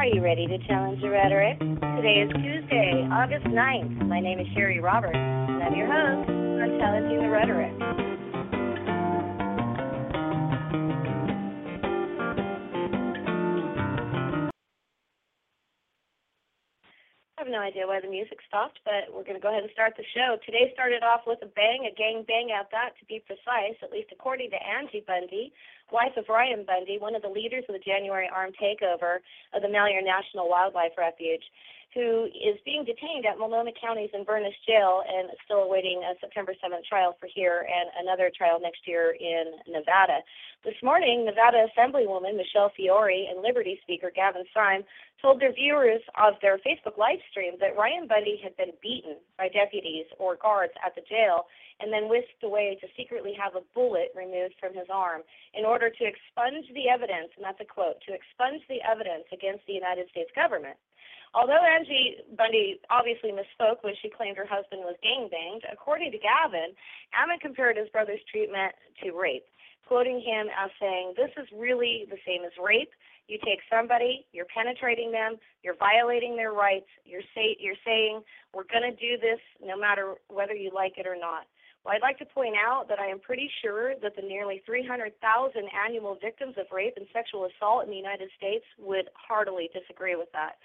Are you ready to challenge the rhetoric? Today is Tuesday, August 9th. My name is Cheri Roberts, and I'm your host on Challenging the Rhetoric. Idea why the music stopped, but we're going to go ahead and start the show. Today started off with a bang, a gang bang at that, to be precise, at least according to Angie Bundy, wife of Ryan Bundy, one of the leaders of the January armed takeover of the Malheur National Wildlife Refuge who is being detained at Multnomah County's Inverness Jail and still awaiting a September 7th trial for here and another trial next year in Nevada. This morning, Nevada Assemblywoman Michelle Fiore and Liberty Speaker Gavin Seim told their viewers of their Facebook live stream that Ryan Bundy had been beaten by deputies or guards at the jail and then whisked away to secretly have a bullet removed from his arm in order to expunge the evidence, and that's a quote, to expunge the evidence against the United States government. Although Angie Bundy obviously misspoke when she claimed her husband was gang banged, according to Gavin, Ammon compared his brother's treatment to rape, quoting him as saying, This is really the same as rape. You take somebody, you're penetrating them, you're violating their rights, you're, say, you're saying, We're going to do this no matter whether you like it or not. Well, I'd like to point out that I am pretty sure that the nearly 300,000 annual victims of rape and sexual assault in the United States would heartily disagree with that.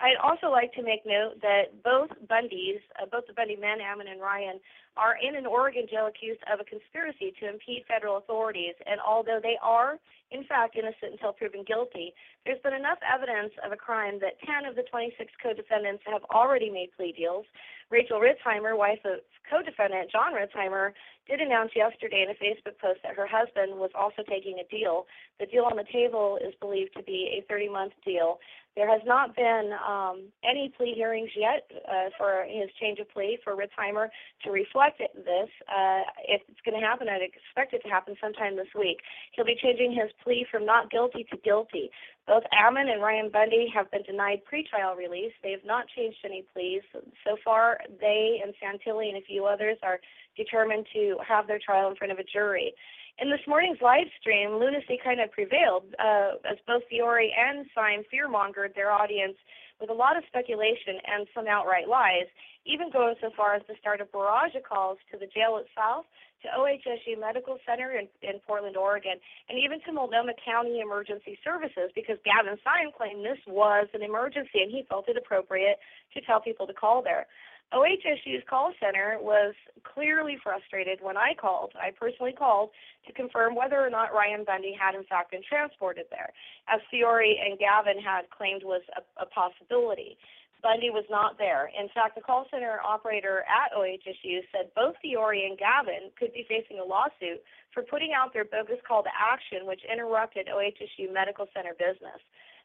I'd also like to make note that both Bundys, uh, both the Bundy men, Ammon and Ryan, are in an Oregon jail accused of a conspiracy to impede federal authorities. And although they are, in fact, innocent until proven guilty, there's been enough evidence of a crime that 10 of the 26 co defendants have already made plea deals. Rachel Ritzheimer, wife of co defendant Jon Ritzheimer, did announce yesterday in a Facebook post that her husband was also taking a deal. The deal on the table is believed to be a 30 month deal. There has not been um, any plea hearings yet uh, for his change of plea for Ritzheimer to reflect this. Uh, if it's going to happen, I'd expect it to happen sometime this week. He'll be changing his plea from not guilty to guilty. Both Ammon and Ryan Bundy have been denied pretrial release. They have not changed any pleas. So far, they and Santilli and a few others are determined to have their trial in front of a jury. In this morning's live stream, lunacy kind of prevailed uh, as both Fiore and Seim fearmongered their audience with a lot of speculation and some outright lies, even going so far as to start a barrage of calls to the jail itself, to OHSU Medical Center in, in Portland, Oregon, and even to Multnomah County Emergency Services because Gavin Seim claimed this was an emergency and he felt it appropriate to tell people to call there. OHSU's call center was clearly frustrated when I called. I personally called to confirm whether or not Ryan Bundy had in fact been transported there, as Fiore and Gavin had claimed was a, a possibility. Bundy was not there. In fact, the call center operator at OHSU said both Fiore and Gavin could be facing a lawsuit for putting out their bogus call to action, which interrupted OHSU Medical Center business.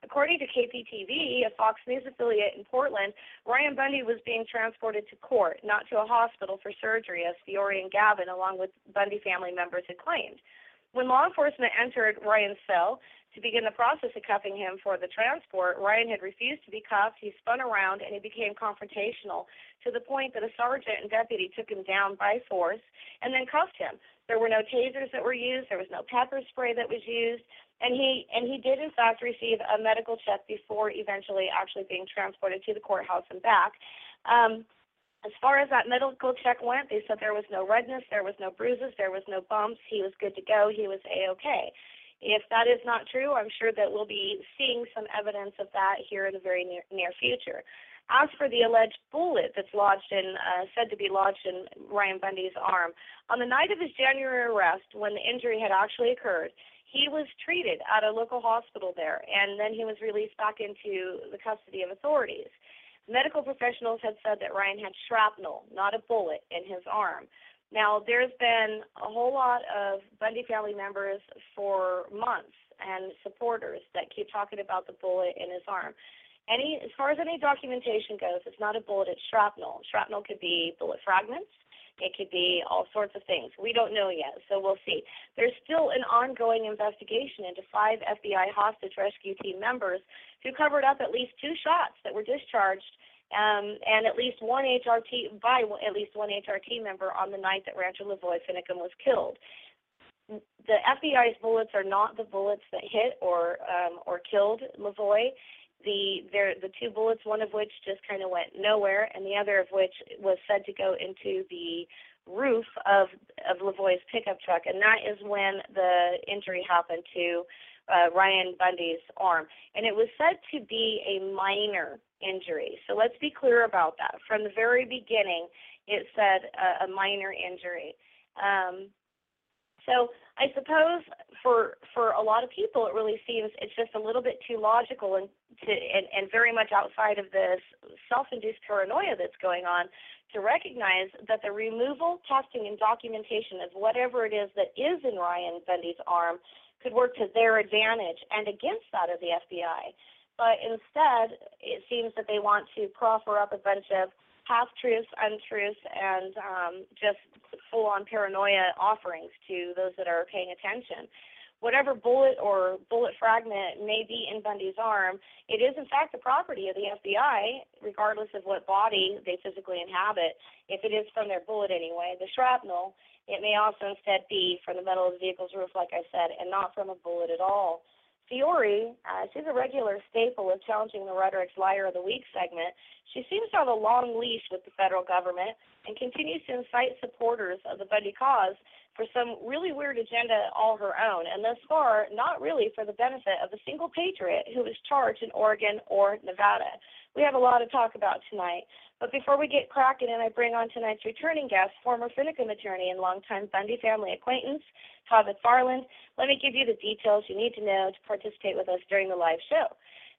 According to KPTV, a Fox News affiliate in Portland, Ryan Bundy was being transported to court, not to a hospital for surgery, as Fiore and Gavin, along with Bundy family members, had claimed. When law enforcement entered Ryan's cell to begin the process of cuffing him for the transport, Ryan had refused to be cuffed. He spun around and he became confrontational to the point that a sergeant and deputy took him down by force and then cuffed him. There were no tasers that were used. There was no pepper spray that was used and he and he did in fact receive a medical check before eventually actually being transported to the courthouse and back. Um, as far as that medical check went, they said there was no redness, there was no bruises, there was no bumps. He was good to go. He was a okay. If that is not true, I'm sure that we'll be seeing some evidence of that here in the very near, near future. As for the alleged bullet that's lodged in, uh, said to be lodged in Ryan Bundy's arm, on the night of his January arrest, when the injury had actually occurred, he was treated at a local hospital there, and then he was released back into the custody of authorities. Medical professionals had said that Ryan had shrapnel, not a bullet, in his arm. Now, there's been a whole lot of Bundy family members for months and supporters that keep talking about the bullet in his arm. Any, as far as any documentation goes, it's not a bullet, it's shrapnel. Shrapnel could be bullet fragments, it could be all sorts of things. We don't know yet, so we'll see. There's still an ongoing investigation into five FBI hostage rescue team members who covered up at least two shots that were discharged um, and at least one HRT by at least one HRT member on the night that Rancher Lavoy Finicum was killed. The FBI's bullets are not the bullets that hit or um, or killed Lavoy The there the two bullets, one of which just kind of went nowhere, and the other of which was said to go into the roof of of Lavoy's pickup truck, and that is when the injury happened to uh, Ryan Bundy's arm, and it was said to be a minor injury. So let's be clear about that. From the very beginning, it said a, a minor injury. Um, so I suppose for for a lot of people, it really seems it's just a little bit too logical and to and, and very much outside of this self-induced paranoia that's going on to recognize that the removal, testing, and documentation of whatever it is that is in Ryan Bundy's arm could work to their advantage and against that of the FBI. But instead, it seems that they want to proffer up a bunch of half truths, untruths, and um, just full on paranoia offerings to those that are paying attention. Whatever bullet or bullet fragment may be in Bundy's arm, it is in fact the property of the FBI, regardless of what body they physically inhabit, if it is from their bullet anyway. The shrapnel, it may also instead be from the metal of the vehicle's roof, like I said, and not from a bullet at all. Fiore, uh, she's a regular staple of Challenging the Rhetoric's Liar of the Week segment. She seems to have a long leash with the federal government and continues to incite supporters of the Bundy cause for some really weird agenda all her own, and thus far, not really for the benefit of a single patriot who is charged in Oregon or Nevada. We have a lot to talk about tonight. But before we get cracking and I bring on tonight's returning guest, former Finicum attorney and longtime Bundy family acquaintance, Todd Macfarlane, let me give you the details you need to know to participate with us during the live show.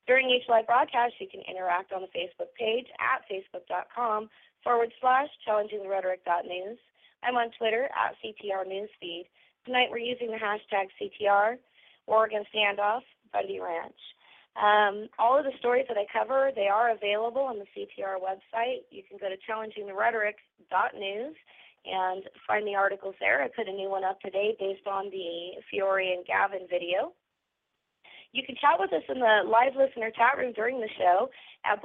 During each live broadcast, you can interact on the Facebook page at facebook.com forward slash challengingtherhetoric.news. I'm on Twitter at CTR Newsfeed. Tonight we're using the hashtag CTR, Oregon Standoff, Bundy Ranch. Um, all of the stories that I cover, they are available on the CTR website. You can go to challengingtherhetoric.news and find the articles there. I put a new one up today based on the Fiore and Gavin video. You can chat with us in the live listener chat room during the show at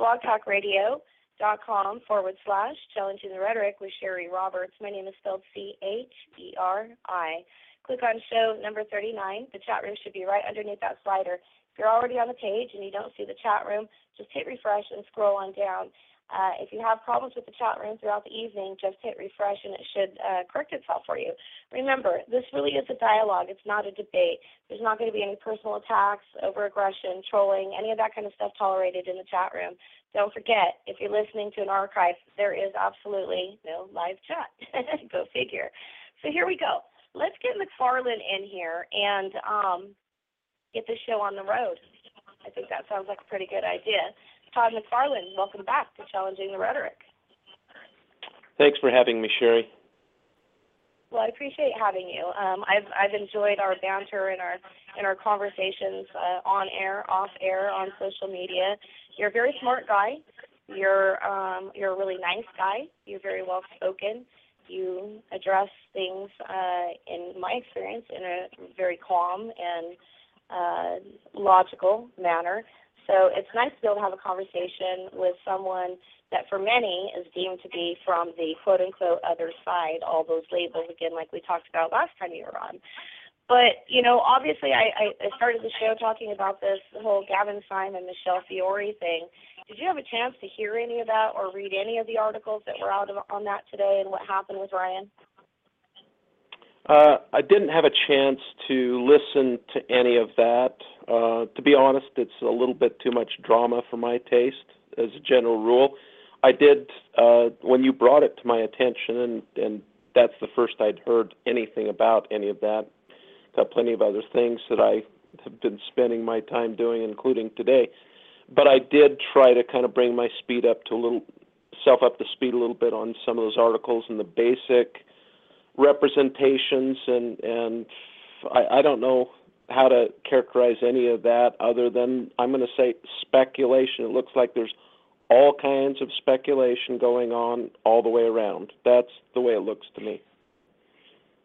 blogtalkradio.com forward slash challenging the rhetoric with Cheri Roberts. My name is spelled C H E R I. Click on show number 39. The chat room should be right underneath that slider you're already on the page and you don't see the chat room, just hit refresh and scroll on down. Uh, if you have problems with the chat room throughout the evening, just hit refresh and it should uh, correct itself for you. Remember, this really is a dialogue. It's not a debate. There's not going to be any personal attacks, over aggression, trolling, any of that kind of stuff tolerated in the chat room. Don't forget, if you're listening to an archive, there is absolutely no live chat. go figure. So here we go. Let's get Macfarlane in here and um, get the show on the road. I think that sounds like a pretty good idea. Todd Macfarlane, welcome back to Challenging the Rhetoric. Thanks for having me, Cheri. Well, I appreciate having you. Um, I've I've enjoyed our banter and our and our conversations uh, on air, off air, on social media. You're a very smart guy. You're um, you're a really nice guy. You're very well spoken. You address things, uh, in my experience, in a very calm and uh, logical manner. So it's nice to be able to have a conversation with someone that for many is deemed to be from the quote unquote other side, all those labels again, like we talked about last time you were on. But, you know, obviously I, I started the show talking about this whole Gavin Simon, Michelle Fiore thing. Did you have a chance to hear any of that or read any of the articles that were out of, on that today and what happened with Ryan? Uh, I didn't have a chance to listen to any of that. Uh, to be honest, it's a little bit too much drama for my taste, as a general rule. I did uh, when you brought it to my attention, and and that's the first I'd heard anything about any of that. Got plenty of other things that I have been spending my time doing, including today. But I did try to kind of bring my speed up to a little self up to speed a little bit on some of those articles and the basic representations and and I, I don't know how to characterize any of that other than I'm going to say speculation. It looks like there's all kinds of speculation going on all the way around. That's the way it looks to me.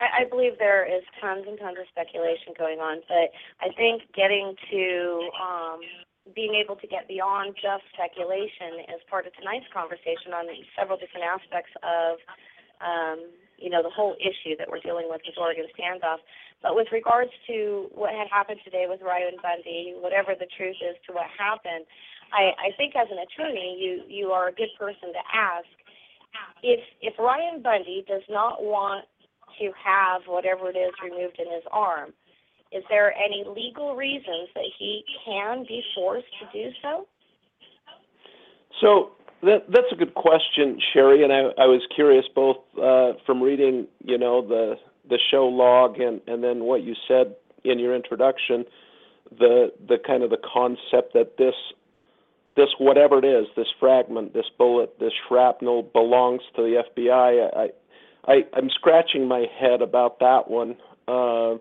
I, believe there is tons and tons of speculation going on, but I think getting to um, being able to get beyond just speculation is part of tonight's conversation on several different aspects of um, you know, the whole issue that we're dealing with with Oregon standoff. But with regards to what had happened today with Ryan Bundy, whatever the truth is to what happened, I, I think as an attorney, you you are a good person to ask. If if Ryan Bundy does not want to have whatever it is removed in his arm, is there any legal reasons that he can be forced to do so? So that that's a good question, Cheri, and I, I was curious both uh, from reading, you know, the the show log and and then what you said in your introduction, the the kind of the concept that this this whatever it is, this fragment, this bullet, this shrapnel belongs to the FBI. I, I I'm scratching my head about that one. Uh,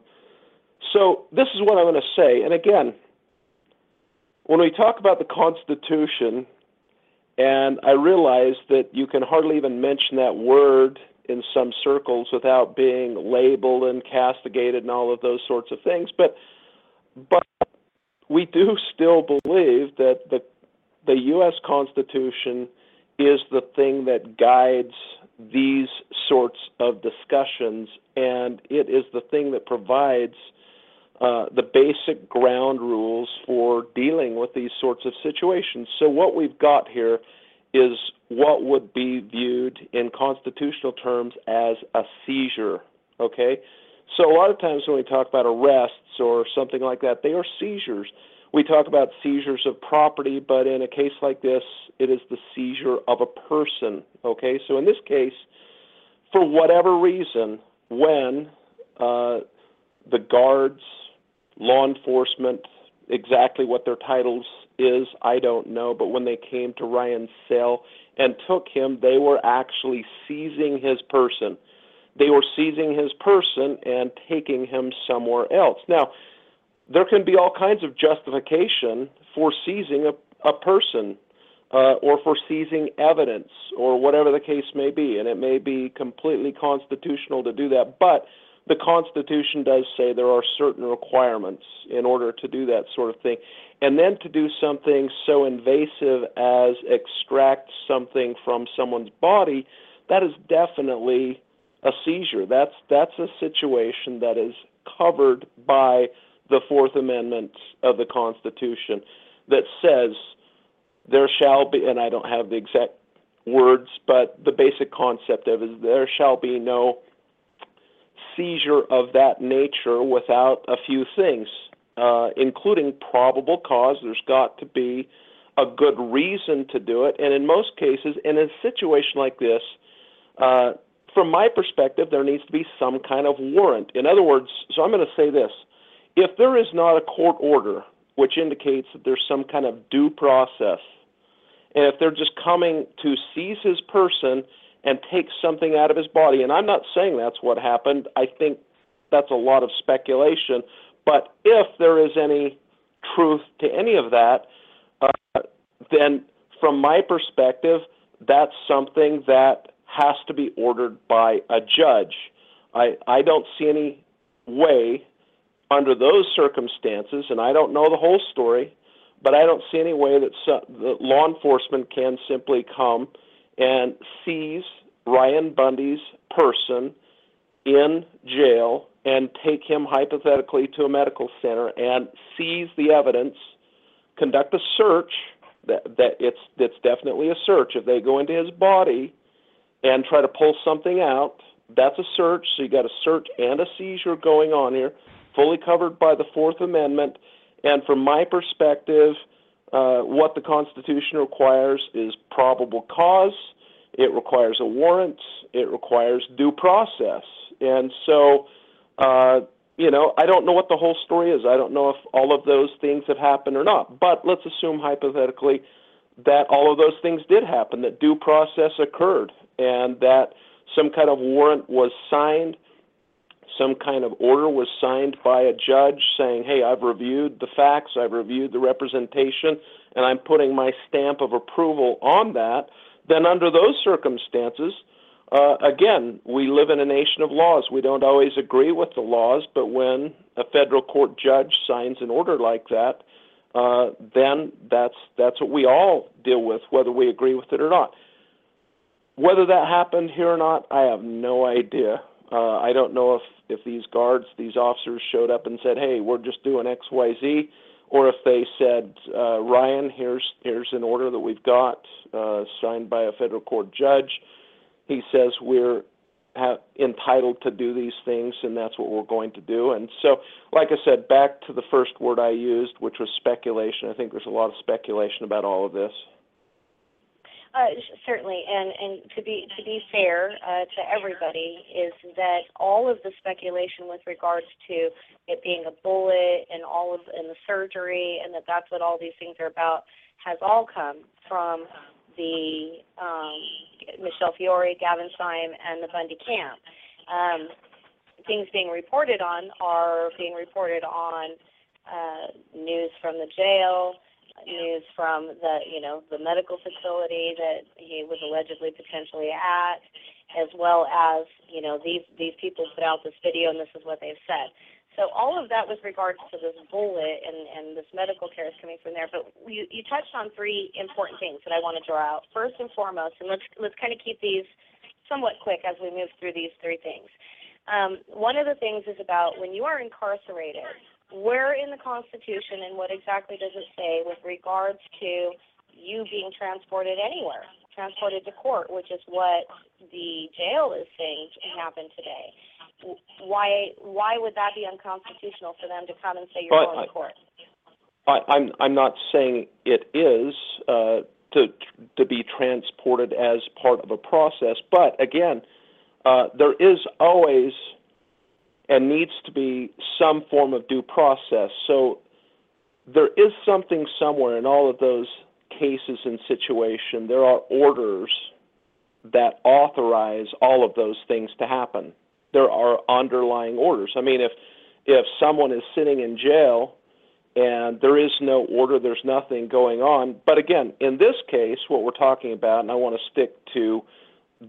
so this is what I'm going to say, and again, when we talk about the Constitution and I realize that you can hardly even mention that word in some circles without being labeled and castigated and all of those sorts of things. But but we do still believe that the the US Constitution is the thing that guides these sorts of discussions and it is the thing that provides uh, the basic ground rules for dealing with these sorts of situations. So, what we've got here is what would be viewed in constitutional terms as a seizure. Okay? So, a lot of times when we talk about arrests or something like that, they are seizures. We talk about seizures of property, but in a case like this, it is the seizure of a person. Okay? So, in this case, for whatever reason, when uh, the guards law enforcement, exactly what their titles is, I don't know. But when they came to Ryan's cell and took him, they were actually seizing his person. They were seizing his person and taking him somewhere else. Now, there can be all kinds of justification for seizing a, a person uh, or for seizing evidence or whatever the case may be, and it may be completely constitutional to do that. But the Constitution does say there are certain requirements in order to do that sort of thing. And then to do something so invasive as extract something from someone's body, that is definitely a seizure. That's that's a situation that is covered by the Fourth Amendment of the Constitution that says there shall be, and I don't have the exact words, but the basic concept of is there shall be no seizure of that nature without a few things, uh, including probable cause. There's got to be a good reason to do it. And in most cases, in a situation like this, uh, from my perspective, there needs to be some kind of warrant. In other words, so I'm going to say this if there is not a court order which indicates that there's some kind of due process, and if they're just coming to seize his person and take something out of his body. And I'm not saying that's what happened. I think that's a lot of speculation. But if there is any truth to any of that, uh, then from my perspective, that's something that has to be ordered by a judge. I, I don't see any way under those circumstances, and I don't know the whole story, but I don't see any way that, so, that law enforcement can simply come and seize Ryan Bundy's person in jail and take him hypothetically to a medical center and seize the evidence, conduct a search that that it's it's definitely a search. If they go into his body and try to pull something out, that's a search. So you got a search and a seizure going on here, fully covered by the Fourth Amendment. And from my perspective, what the Constitution requires is probable cause it requires a warrant. It requires due process. And so, uh, you know, I don't know what the whole story is. I don't know if all of those things have happened or not. But let's assume hypothetically that all of those things did happen, that due process occurred, and that some kind of warrant was signed, some kind of order was signed by a judge saying, hey, I've reviewed the facts, I've reviewed the representation, and I'm putting my stamp of approval on that then under those circumstances, uh, again, we live in a nation of laws. We don't always agree with the laws, but when a federal court judge signs an order like that, uh, then that's that's what we all deal with, whether we agree with it or not. Whether that happened here or not, I have no idea. Uh, I don't know if if these guards, these officers, showed up and said, "Hey, we're just doing X, Y, Z," or if they said, uh, Ryan, here's here's an order that we've got uh, signed by a federal court judge. He says we're ha- entitled to do these things, and that's what we're going to do. And so, like I said, back to the first word I used, which was speculation. I think there's a lot of speculation about all of this. Uh, certainly, and and to be to be fair uh, to everybody, is that all of the speculation with regards to it being a bullet and all of and the surgery and that that's what all these things are about has all come from the um, Michelle Fiore, Gavin Seim, and the Bundy camp. Um, things being reported on are being reported on uh, news from the jail news from the you know the medical facility that he was allegedly potentially at, as well as you know these these people put out this video and this is what they've said. So all of that with regards to this bullet and and this medical care is coming from there. But you you touched on three important things that I want to draw out. First and foremost, and let's let's kind of keep these somewhat quick as we move through these three things. Um, one of the things is about when you are incarcerated where in the Constitution and what exactly does it say with regards to you being transported anywhere, transported to court, which is what the jail is saying happened today. Why why would that be unconstitutional for them to come and say you're but going I, to court? I, I'm I'm not saying it is uh, to to be transported as part of a process, but again, uh, there is always and needs to be some form of due process. So there is something somewhere in all of those cases and situation. There are orders that authorize all of those things to happen. There are underlying orders. I mean, if if someone is sitting in jail and there is no order, there's nothing going on. But again, in this case, what we're talking about, and I want to stick to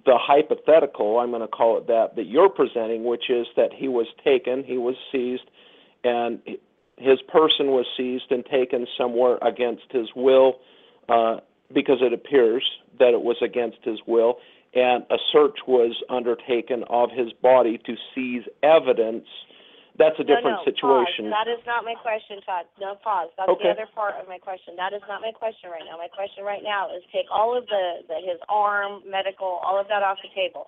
the hypothetical, I'm going to call it that, that you're presenting, which is that he was taken, he was seized, and his person was seized and taken somewhere against his will uh, because it appears that it was against his will, and a search was undertaken of his body to seize evidence that's a different no, no, situation. Pause. That is not my question, Todd. No, pause. That's okay. the other part of my question. That is not my question right now. My question right now is take all of the, the his arm, medical, all of that off the table.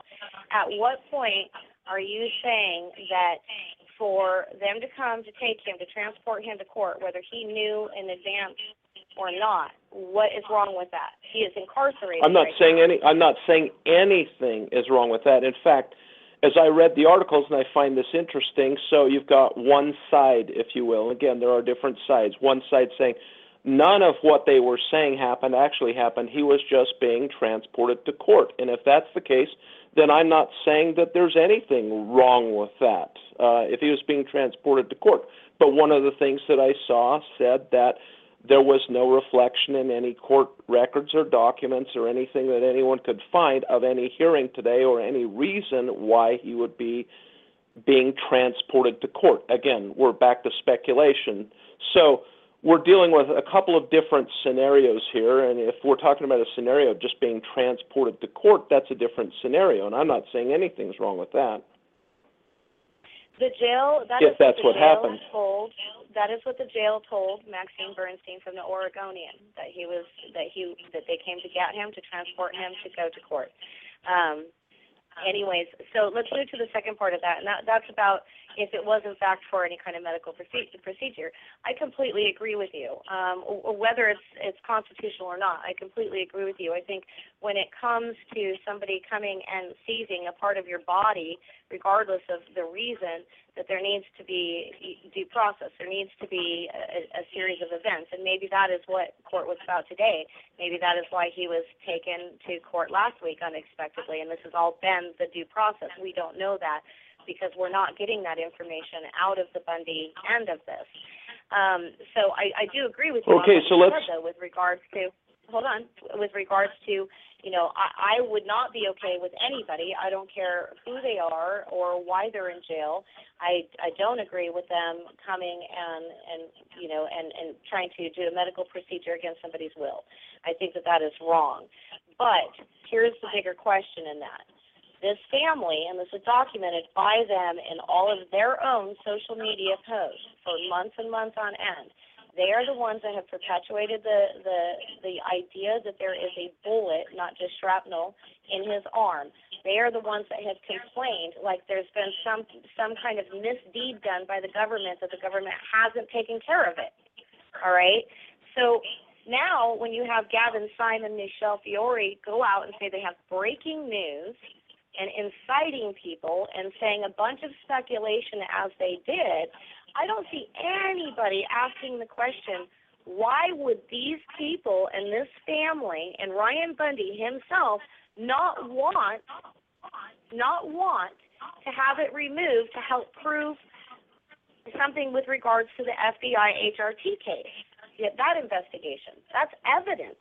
At what point are you saying that for them to come to take him, to transport him to court, whether he knew in advance or not, what is wrong with that? He is incarcerated. I'm not right saying now. any. I'm not saying anything is wrong with that. In fact as I read the articles, and I find this interesting, so you've got one side, if you will. Again, there are different sides. One side saying none of what they were saying happened actually happened. He was just being transported to court. And if that's the case, then I'm not saying that there's anything wrong with that uh, if he was being transported to court. But one of the things that I saw said that there was no reflection in any court records or documents or anything that anyone could find of any hearing today or any reason why he would be being transported to court. Again, we're back to speculation. So we're dealing with a couple of different scenarios here, and if we're talking about a scenario of just being transported to court, that's a different scenario, and I'm not saying anything's wrong with that. The jail. That if is that's what, what the jail happened. Told, that is what the jail told Maxine Bernstein from the Oregonian that he was that he that they came to get him to transport him to go to court. Um, anyways, so let's move to the second part of that, and that that's about if it was in fact for any kind of medical procedure. I completely agree with you. Um, whether it's it's constitutional or not, I completely agree with you. I think when it comes to somebody coming and seizing a part of your body, regardless of the reason, that there needs to be due process. There needs to be a, a series of events, and maybe that is what court was about today. Maybe that is why he was taken to court last week unexpectedly, and this has all been the due process. We don't know that because we're not getting that information out of the Bundy end of this. Um, so I, I do agree with you okay, on so you let's... said, though, with regards to hold on, with regards to you know, I, I would not be okay with anybody. I don't care who they are or why they're in jail. I I don't agree with them coming and and you know and and trying to do a medical procedure against somebody's will. I think that that is wrong. But here's the bigger question in that this family, and this is documented by them in all of their own social media posts for months and months on end, They are the ones that have perpetuated the, the, the idea that there is a bullet, not just shrapnel, in his arm. They are the ones that have complained like there's been some, some kind of misdeed done by the government that the government hasn't taken care of it. All right? So now, when you have Gavin Simon, Michelle Fiore go out and say they have breaking news and inciting people and saying a bunch of speculation as they did, I don't see anybody asking the question, why would these people and this family and Ryan Bundy himself not want not want to have it removed to help prove something with regards to the FBI HRT case? Get that investigation. That's evidence.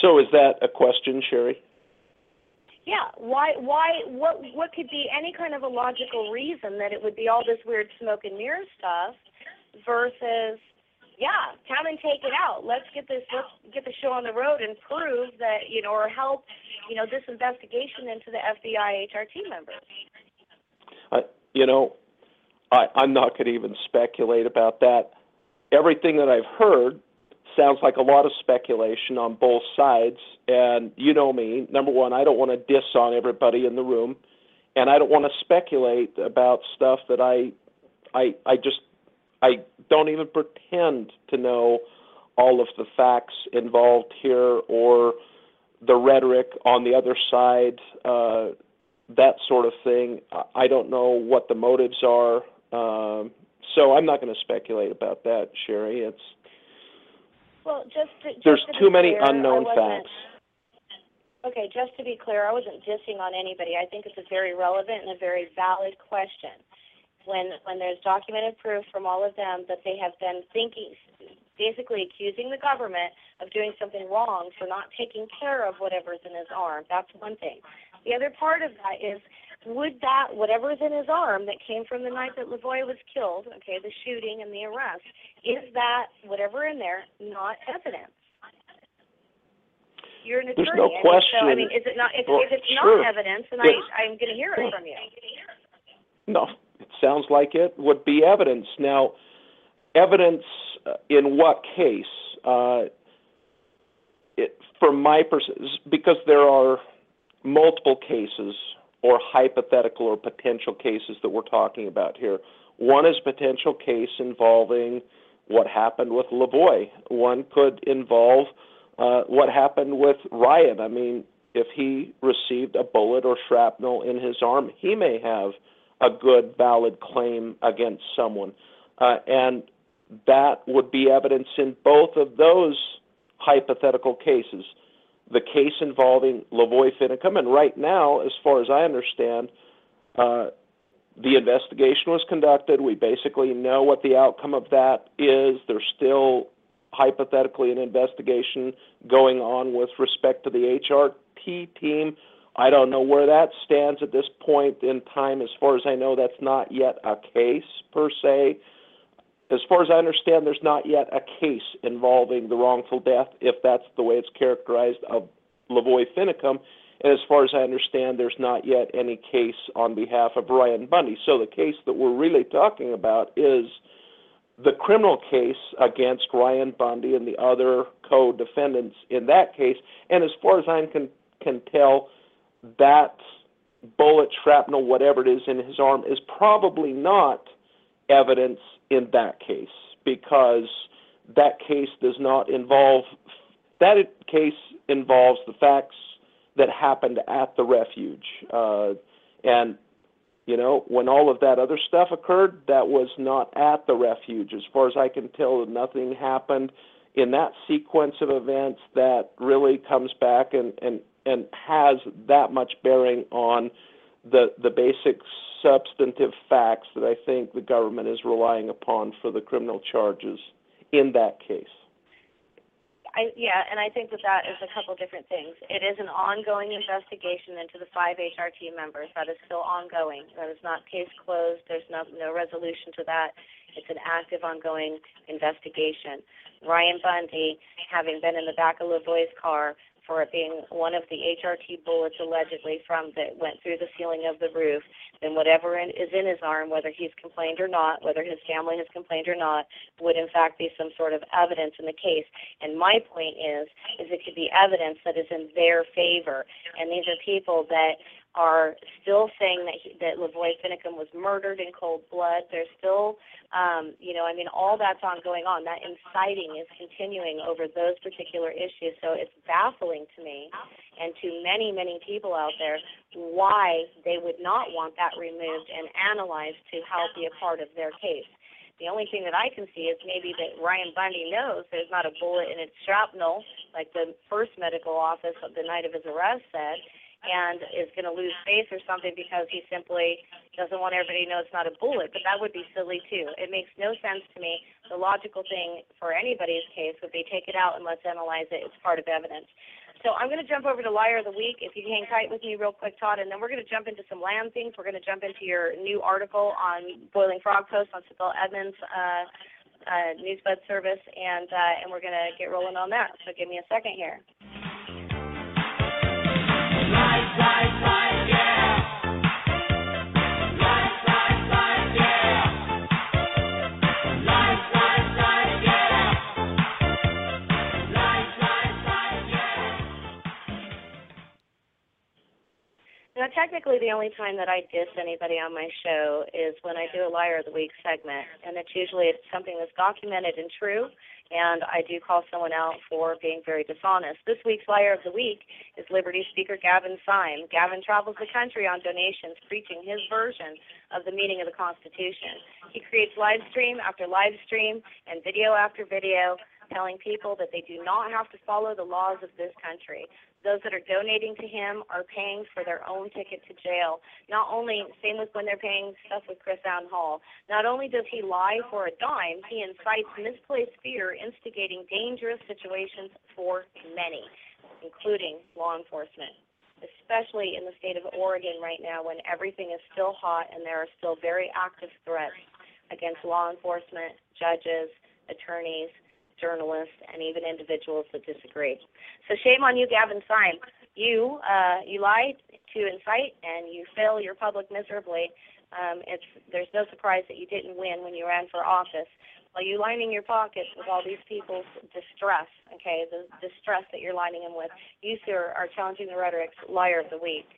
So is that a question, Cheri? Yeah. Why? Why? What? What could be any kind of a logical reason that it would be all this weird smoke and mirror stuff versus, yeah, come and take it out. Let's get this. Let's get the show on the road and prove that you know, or help, you know, this investigation into the FBI HRT members. Uh, you know, I, I'm not going to even speculate about that. Everything that I've heard sounds like a lot of speculation on both sides. And you know me. Number one, I don't want to diss on everybody in the room, and I don't want to speculate about stuff that I, I, I just, I don't even pretend to know all of the facts involved here or the rhetoric on the other side, uh, that sort of thing. I don't know what the motives are. Um, so I'm not going to speculate about that, Cheri. It's well, just to, just there's to too be many clear, unknown I wasn't- facts. Okay, just to be clear, I wasn't dissing on anybody. I think it's a very relevant and a very valid question. When when there's documented proof from all of them that they have been thinking, basically accusing the government of doing something wrong for not taking care of whatever's in his arm. That's one thing. The other part of that is would that whatever's in his arm that came from the night that Lavoy was killed, okay, the shooting and the arrest, is that whatever in there not evidence? You're an There's attorney. no I mean, so I question. mean, is it not? If, Well, if it's sure. not evidence, then It's- I I'm going to hear it from you. No, it sounds like it would be evidence. Now, evidence uh, in what case? Uh, it, from my pers- because there are multiple cases or hypothetical or potential cases that we're talking about here. One is potential case involving what happened with Lavoy. One could involve uh, what happened with Ryan. I mean, if he received a bullet or shrapnel in his arm, he may have a good, valid claim against someone. Uh, and that would be evidence in both of those hypothetical cases. The case involving Lavoy Finicum, and right now, as far as I understand, uh, the investigation was conducted. We basically know what the outcome of that is. There's still hypothetically an investigation going on with respect to the HRT team. I don't know where that stands at this point in time. As far as I know, that's not yet a case per se. As far as I understand, there's not yet a case involving the wrongful death, if that's the way it's characterized, of Lavoy Finicum. And as far as I understand, there's not yet any case on behalf of Ryan Bundy. So the case that we're really talking about is the criminal case against Ryan Bundy and the other co-defendants in that case. And as far as I can can tell, that bullet, shrapnel, whatever it is in his arm, is probably not evidence in that case because that case does not involve that case involves the facts that happened at the refuge. Uh, and you know when all of that other stuff occurred that was not at the refuge. As far as i can tell nothing happened in that sequence of events that really comes back and and and has that much bearing on the the basic substantive facts that I think the government is relying upon for the criminal charges in that case. I, yeah, and I think that that is a couple different things. It is an ongoing investigation into the five HRT members. That is still ongoing. That is not case closed. There's no, no resolution to that. It's an active, ongoing investigation. Ryan Bundy, having been in the back of Lavoy's car for it being one of the HRT bullets allegedly from that went through the ceiling of the roof, then whatever in, is in his arm, whether he's complained or not, whether his family has complained or not, would in fact be some sort of evidence in the case. And my point is, is it could be evidence that is in their favor. And these are people that are still saying that he, that Lavoy Finicum was murdered in cold blood. There's still, um, you know, I mean, all that's ongoing on. That inciting is continuing over those particular issues. So it's baffling to me and to many, many people out there why they would not want that removed and analyzed to help be a part of their case. The only thing that I can see is maybe that Ryan Bundy knows there's not a bullet in its shrapnel, like the first medical office of the night of his arrest said, and is going to lose face or something because he simply doesn't want everybody to know it's not a bullet. But that would be silly too. It makes no sense to me. The logical thing for anybody's case would be take it out and let's analyze it. It's part of evidence. So I'm going to jump over to Liar of the Week. If you hang tight with me real quick, Todd, and then we're going to jump into some land things. We're going to jump into your new article on Boiling Frog Post on Sibel Edmonds' uh, uh, Newsbud service, and uh, and we're to get rolling on that. So give me a second here. Now, technically, the only time that I diss anybody on my show is when I do a Liar of the Week segment, and it's usually something that's documented and true, and I do call someone out for being very dishonest. This week's Liar of the Week is Liberty Speaker Gavin Seim. Gavin travels the country on donations, preaching his version of the meaning of the Constitution. He creates live stream after live stream and video after video telling people that they do not have to follow the laws of this country. Those that are donating to him are paying for their own ticket to jail. Not only, same with when they're paying stuff with KrisAnne Hall, not only does he lie for a dime, he incites misplaced fear, instigating dangerous situations for many, including law enforcement especially in the state of Oregon right now when everything is still hot and there are still very active threats against law enforcement, judges, attorneys, journalists, and even individuals that disagree. So shame on you, Gavin Seim. You uh, you lied to incite, and you fail your public miserably. Um, it's there's no surprise that you didn't win when you ran for office. While you lining your pockets with all these people's distress, okay, the distress that you're lining them with, you sir are challenging the rhetoric's liar of the week.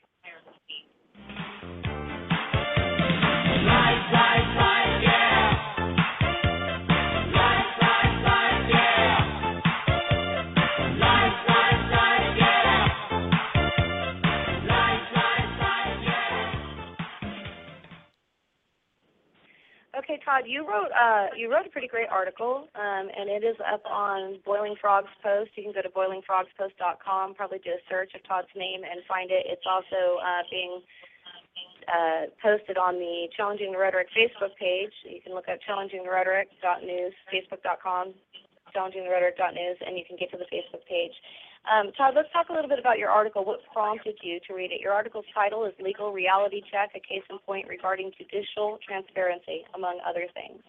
Okay, Todd, you wrote uh, you wrote a pretty great article, um, and it is up on Boiling Frogs Post. You can go to boilingfrogspost.com, probably do a search of Todd's name and find it. It's also uh, being uh, posted on the Challenging the Rhetoric Facebook page. You can look up challengingtherhetoric.news, facebook.com, challengingtherhetoric.news, and you can get to the Facebook page. Um, Todd, let's talk a little bit about your article. What prompted you to read it? Your article's title is Legal Reality Check, a case in point regarding judicial transparency, among other things.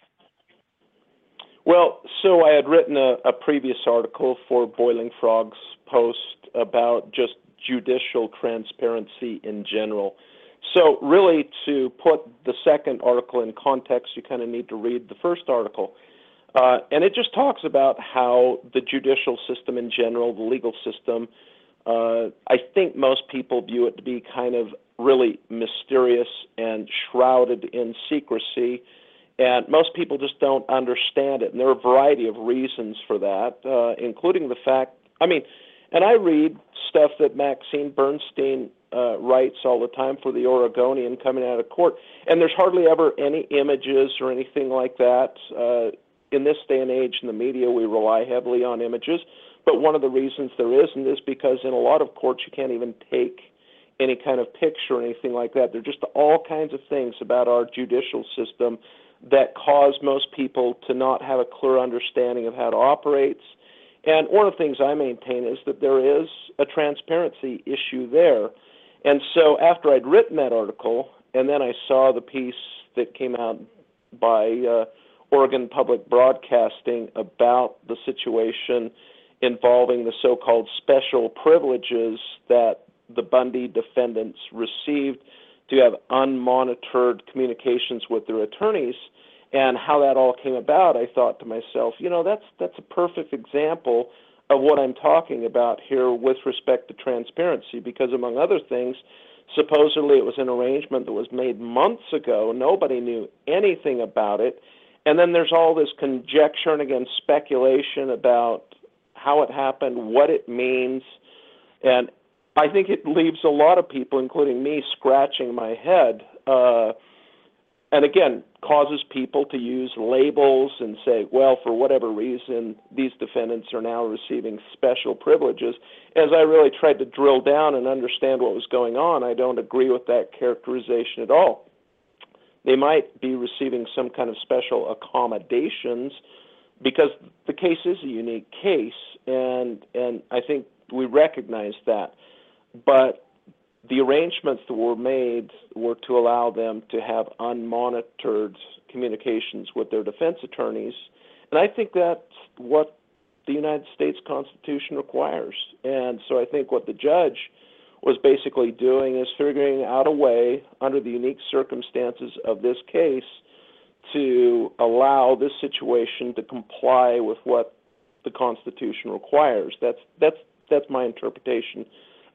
Well, so I had written a, a previous article for Boiling Frogs Post about just judicial transparency in general. So, really, to put the second article in context, you kind of need to read the first article. Uh, and it just talks about how the judicial system in general, the legal system, uh, I think most people view it to be kind of really mysterious and shrouded in secrecy. And most people just don't understand it. And there are a variety of reasons for that, uh, including the fact, I mean, and I read stuff that Maxine Bernstein uh, writes all the time for the Oregonian coming out of court, and there's hardly ever any images or anything like that. Uh, in this day and age in the media, we rely heavily on images. But one of the reasons there isn't is because in a lot of courts, you can't even take any kind of picture or anything like that. There are just all kinds of things about our judicial system that cause most people to not have a clear understanding of how it operates. And one of the things I maintain is that there is a transparency issue there. And so after I'd written that article, and then I saw the piece that came out by uh, Oregon Public Broadcasting about the situation involving the so-called special privileges that the Bundy defendants received to have unmonitored communications with their attorneys and how that all came about, I thought to myself, you know, that's that's a perfect example of what I'm talking about here with respect to transparency because among other things, supposedly it was an arrangement that was made months ago, nobody knew anything about it, and then there's all this conjecture and again speculation about how it happened, what it means, and I think it leaves a lot of people, including me, scratching my head. Uh, and again, causes people to use labels and say, well, for whatever reason, these defendants are now receiving special privileges. As I really tried to drill down and understand what was going on, I don't agree with that characterization at all. They might be receiving some kind of special accommodations because the case is a unique case, and and I think we recognize that. But the arrangements that were made were to allow them to have unmonitored communications with their defense attorneys. And I think that's what the United States Constitution requires. And so I think what the judge was basically doing is figuring out a way, under the unique circumstances of this case, to allow this situation to comply with what the Constitution requires. That's that's that's my interpretation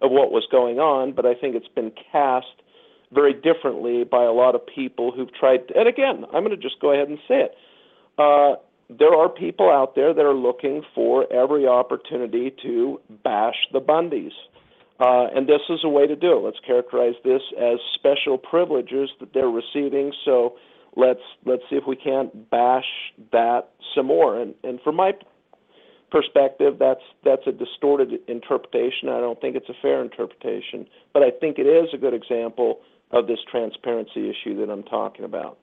of what was going on, but I think it's been cast very differently by a lot of people who've tried. To, and again, I'm going to just go ahead and say it. Uh, there are people out there that are looking for every opportunity to bash the Bundys. Uh, and this is a way to do it. Let's characterize this as special privileges that they're receiving. So let's let's see if we can't bash that some more. And and from my perspective, that's that's a distorted interpretation. I don't think it's a fair interpretation, but I think it is a good example of this transparency issue that I'm talking about.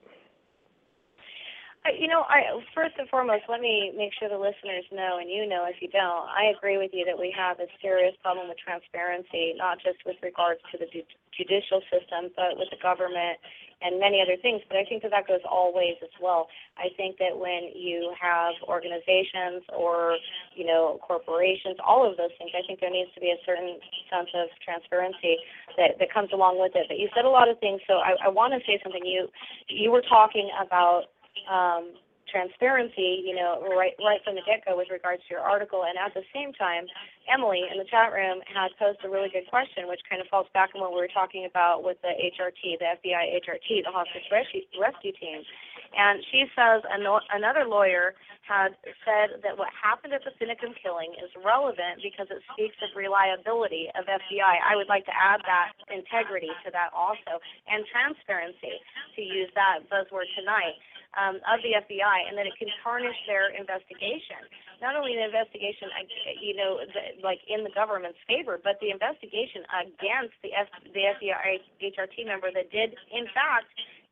You know, I first and foremost, let me make sure the listeners know, and you know if you don't, I agree with you that we have a serious problem with transparency, not just with regards to the judicial system, but with the government and many other things. But I think that that goes all ways as well. I think that when you have organizations or you know corporations, all of those things, I think there needs to be a certain sense of transparency that that comes along with it. But you said a lot of things, so I, I want to say something. You you were talking about um, transparency, you know, right right from the get go with regards to your article. And at the same time, Emily in the chat room had posed a really good question, which kind of falls back on what we were talking about with the HRT, the FBI HRT, the hostage rescue, rescue team. And she says another lawyer had said that what happened at the Finicum killing is relevant because it speaks of reliability of FBI. I would like to add that integrity to that also, and transparency, to use that buzzword tonight um, of the FBI, and that it can tarnish their investigation. Not only the investigation, you know, the, like in the government's favor, but the investigation against the F, the FBI HRT member that did, in fact,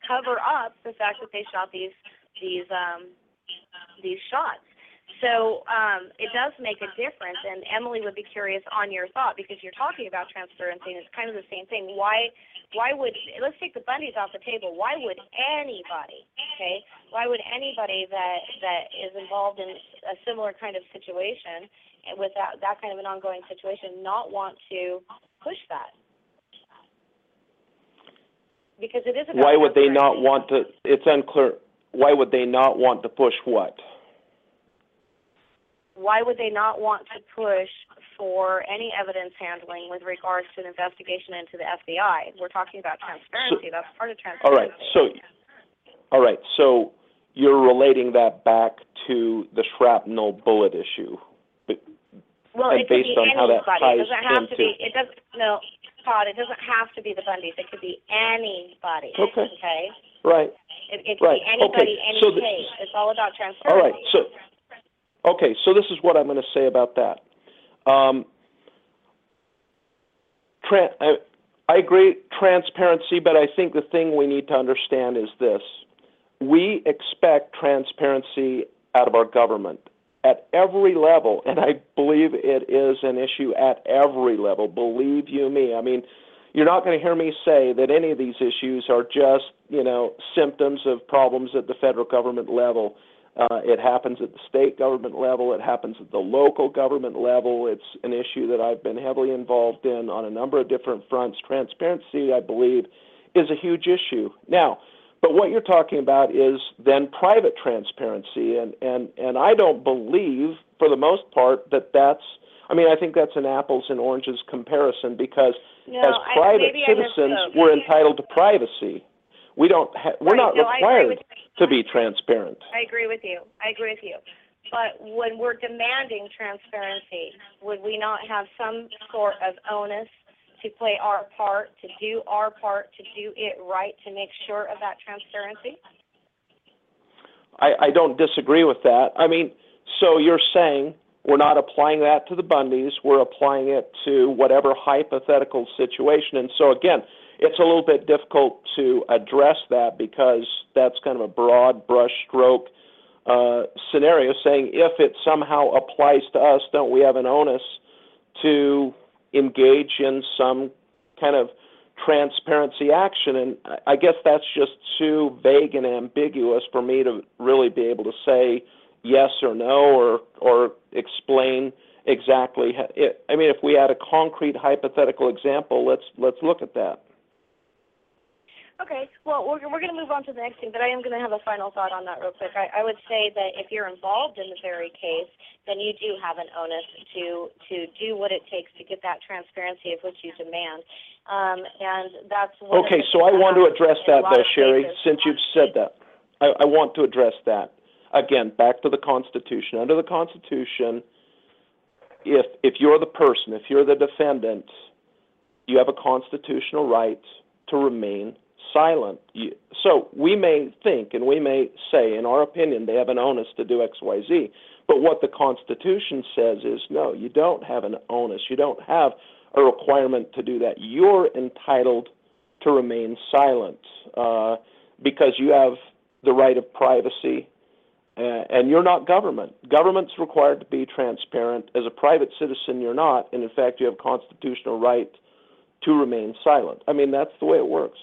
cover up the fact that they shot these these um, these shots. So um, it does make a difference, and Emily would be curious on your thought because you're talking about transparency, and it's kind of the same thing. Why, why would let's take the Bundys off the table? Why would anybody, okay? Why would anybody that that is involved in a similar kind of situation with that that kind of an ongoing situation not want to push that? Because it is. A. Why would they not want to? It's unclear. Why would they not want to push what? why would they not want to push for any evidence handling with regards to an investigation into the FBI? We're talking about transparency. So, That's part of transparency. All right. So, all right. So you're relating that back to the shrapnel bullet issue. Well, and it based on how that ties it doesn't have into, to be. It doesn't. No, Todd. It doesn't have to be the Bundys. It could be anybody. Okay. Okay. Right. It, it could right. be anybody, okay. any so the, case. It's all about transparency. All right. So Okay, so this is what I'm going to say about that. Um, tra- I, I agree, transparency, but I think the thing we need to understand is this. We expect transparency out of our government at every level, and I believe it is an issue at every level. Believe you me. I mean, you're not going to hear me say that any of these issues are just, you know, symptoms of problems at the federal government level Uh, it happens at the state government level. It happens at the local government level. It's an issue that I've been heavily involved in on a number of different fronts. Transparency, I believe, is a huge issue. Now, but what you're talking about is then private transparency, and and and I don't believe, for the most part, that that's. I mean, I think that's an apples and oranges comparison because No, as private I citizens, we're entitled to privacy. We don't. Ha- we're Right, not no, I agree required with to be transparent. I agree with you. I agree with you. But when we're demanding transparency, would we not have some sort of onus to play our part, to do our part, to do it right, to make sure of that transparency? I, I don't disagree with that. I mean, so you're saying we're not applying that to the Bundys, we're applying it to whatever hypothetical situation. And so again, it's a little bit difficult to address that because that's kind of a broad brushstroke uh, scenario saying if it somehow applies to us, don't we have an onus to engage in some kind of transparency action? And I- guess that's just too vague and ambiguous for me to really be able to say yes or no or or explain exactly. How, it, I mean, if we had a concrete hypothetical example, let's let's look at that. Okay, well, we're, we're going to move on to the next thing, but I am going to have a final thought on that real quick. I, I would say that if you're involved in the very case, then you do have an onus to to do what it takes to get that transparency of which you demand. Um, and that's one Okay, so I want to address that though, Cheri, cases. since you've said that. I, I want to address that. Again, back to the Constitution. Under the Constitution, if if you're the person, if you're the defendant, you have a constitutional right to remain silent. So we may think and we may say, in our opinion, they have an onus to do X, Y, Z. But what the Constitution says is no, you don't have an onus. You don't have a requirement to do that. You're entitled to remain silent uh, because you have the right of privacy. Uh, and you're not government. Government's required to be transparent. As a private citizen, you're not. And in fact, you have constitutional right to remain silent. I mean, that's the way it works.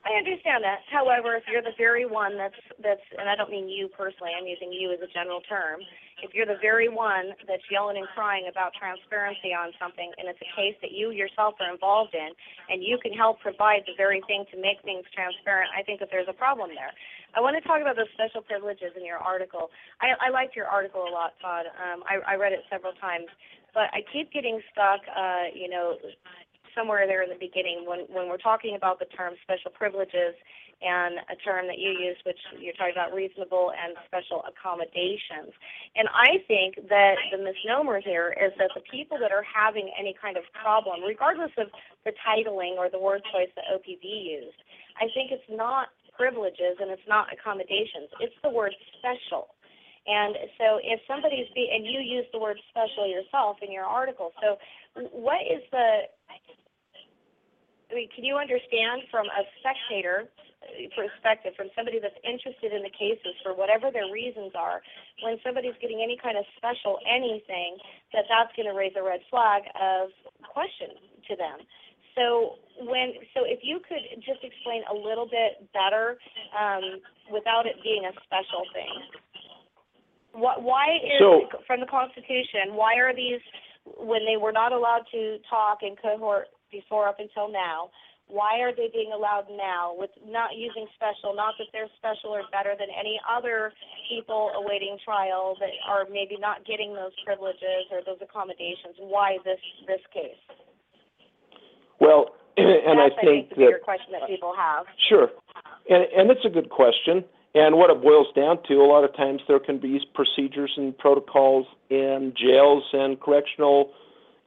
I understand that. However, if you're the very one that's that's, and I don't mean you personally, I'm using you as a general term. If you're the very one that's yelling and crying about transparency on something, and it's a case that you yourself are involved in, and you can help provide the very thing to make things transparent, I think that there's a problem there. I want to talk about the special privileges in your article. I, I liked your article a lot, Todd. Um, I, I read it several times, but I keep getting stuck. Uh, you know, somewhere there in the beginning when when we're talking about the term special privileges and a term that you use which you're talking about reasonable and special accommodations. And i think that the misnomer here is that the people that are having any kind of problem regardless of the titling or the word choice that OPB used i think it's not privileges and it's not accommodations. It's the word special. And so if somebody's be and you use the word special yourself in your article so what is the I mean, can you understand from a spectator perspective, from somebody that's interested in the cases for whatever their reasons are, when somebody's getting any kind of special anything, that that's going to raise a red flag of question to them. So when so if you could just explain a little bit better um, without it being a special thing. What, why is So- from the Constitution? Why are these when they were not allowed to talk in cohort before up until now? Why are they being allowed now with not using special? Not that they're special or better than any other people awaiting trial that are maybe not getting those privileges or those accommodations. Why this this case? Well, and That's, I think the that bigger question that people have. Sure, and and it's a good question. And what it boils down to, a lot of times there can be procedures and protocols in jails and correctional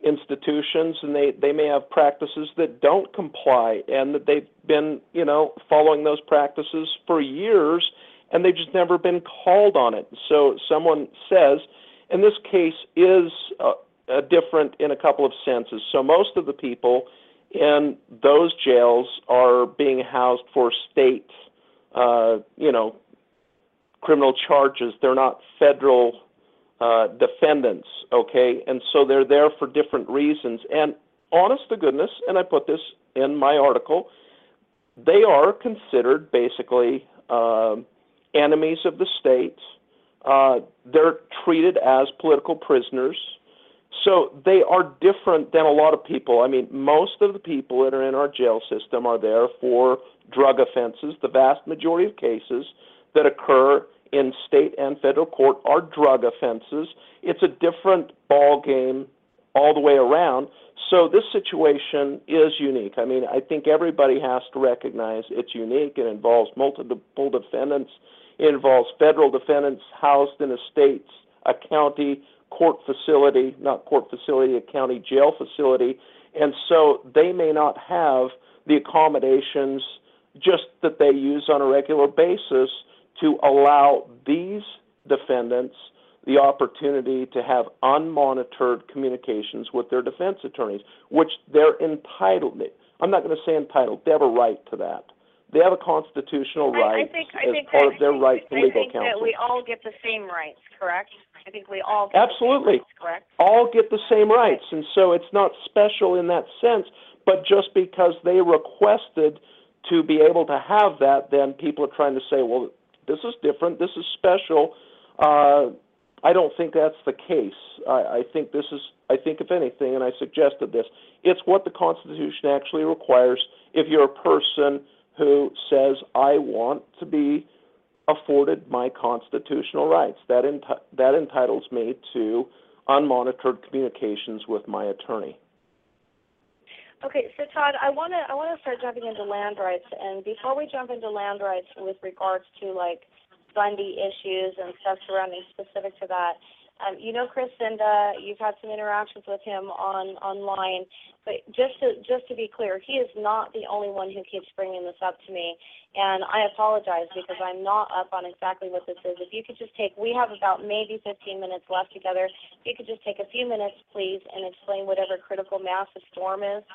institutions, and they they may have practices that don't comply, and that they've been you know following those practices for years, and they've just never been called on it. So someone says, and this case is uh, uh, different in a couple of senses. So most of the people in those jails are being housed for state, uh, you know, criminal charges. They're not federal uh, defendants, okay? And so they're there for different reasons. And honest to goodness, and I put this in my article, they are considered basically um enemies of the state. Uh, they're treated as political prisoners. So they are different than a lot of people. I mean, most of the people that are in our jail system are there for drug offenses. The vast majority of cases that occur in state and federal court are drug offenses. It's a different ball game all the way around. So this situation is unique. I mean, I think everybody has to recognize it's unique. It involves multiple defendants. It involves federal defendants housed in a state, a county court facility, not court facility, a county jail facility. And so they may not have the accommodations just that they use on a regular basis to allow these defendants the opportunity to have unmonitored communications with their defense attorneys, which they're entitled. To. I'm not going to say entitled. They have a right to that. They have a constitutional right I, I think, I as think part that, of their right to legal I think counsel. that we all get the same rights, correct? I think we all get Absolutely. the same rights, correct? All get the same rights, and so it's not special in that sense. But just because they requested to be able to have that, then people are trying to say, well, this is different, this is special. Uh, I don't think that's the case. I, I think this is, I think if anything, and I suggested this, it's what the Constitution actually requires if you're a person who says, I want to be afforded my constitutional rights. That, enti- that entitles me to unmonitored communications with my attorney. Okay, so Todd, I want to I want to start jumping into land rights, and before we jump into land rights with regards to like Bundy issues and stuff surrounding specific to that, um, you know Chris Zinda, you've had some interactions with him on online, but just to just to be clear, he is not the only one who keeps bringing this up to me, and I apologize because I'm not up on exactly what this is. If you could just take, we have about maybe 15 minutes left together. If you could just take a few minutes, please, and explain whatever critical mass the storm is.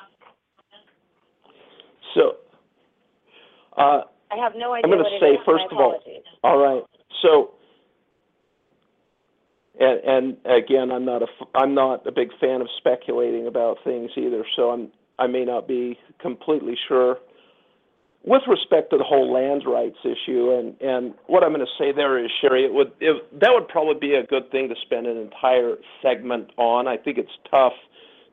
So, uh, I have no idea. I'm going to say, first of all, all right. So, and, and again, I'm not a I'm not a big fan of speculating about things either. So I'm I may not be completely sure. With respect to the whole land rights issue, and and what I'm going to say there is, Cheri, it would it, that would probably be a good thing to spend an entire segment on. I think it's tough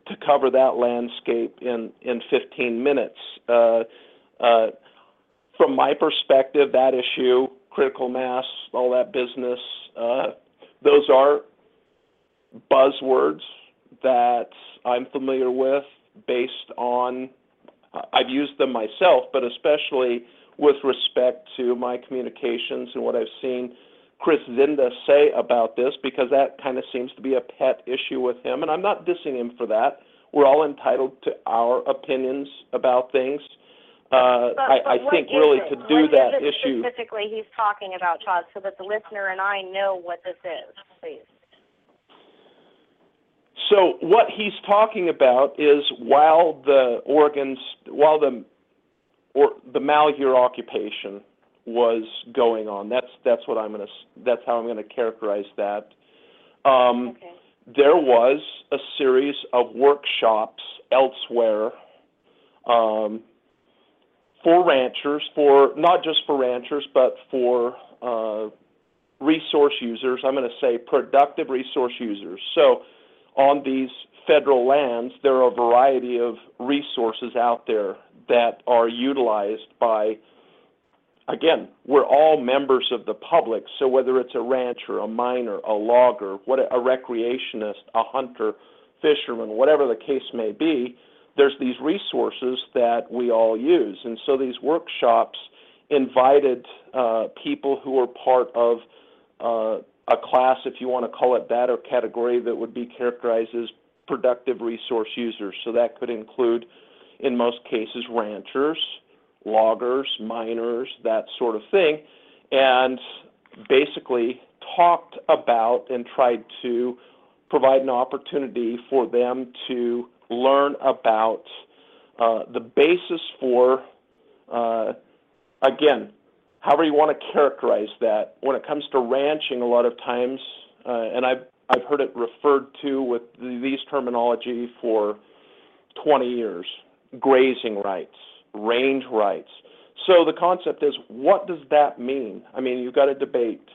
to cover that landscape in in 15 minutes. Uh, uh, from my perspective, that issue, critical mass, all that business, uh, those are buzzwords that I'm familiar with based on, I've used them myself, but especially with respect to my communications and what I've seen Chris Zinda say about this, because that kind of seems to be a pet issue with him. And I'm not dissing him for that. We're all entitled to our opinions about things. Uh, But, I, but I what think is really it? to do What that is it issue. specifically he's talking about, Todd, so that the listener and I know what this is, please. So what he's talking about is while the Oregon's while the or the Malheur occupation was going on. That's that's what I'm going to that's how I'm going to characterize that. Um, Okay. there was a series of workshops elsewhere um, for ranchers, for not just for ranchers, but for uh, resource users. I'm going to say productive resource users. So, on these federal lands, there are a variety of resources out there that are utilized by again, we're all members of the public. So whether it's a rancher, a miner, a logger, what a recreationist, a hunter, fisherman, whatever the case may be, there's these resources that we all use. And so these workshops invited uh, people who are part of uh, a class, if you want to call it that, or category that would be characterized as productive resource users. So that could include, in most cases, ranchers, loggers, miners, that sort of thing, and basically talked about and tried to provide an opportunity for them to learn about uh, the basis for, uh, again, however you want to characterize that. When it comes to ranching, a lot of times, uh, and I've I've heard it referred to with these terminology for 20 years: grazing rights, range rights. So the concept is, what does that mean? I mean, you've got a debate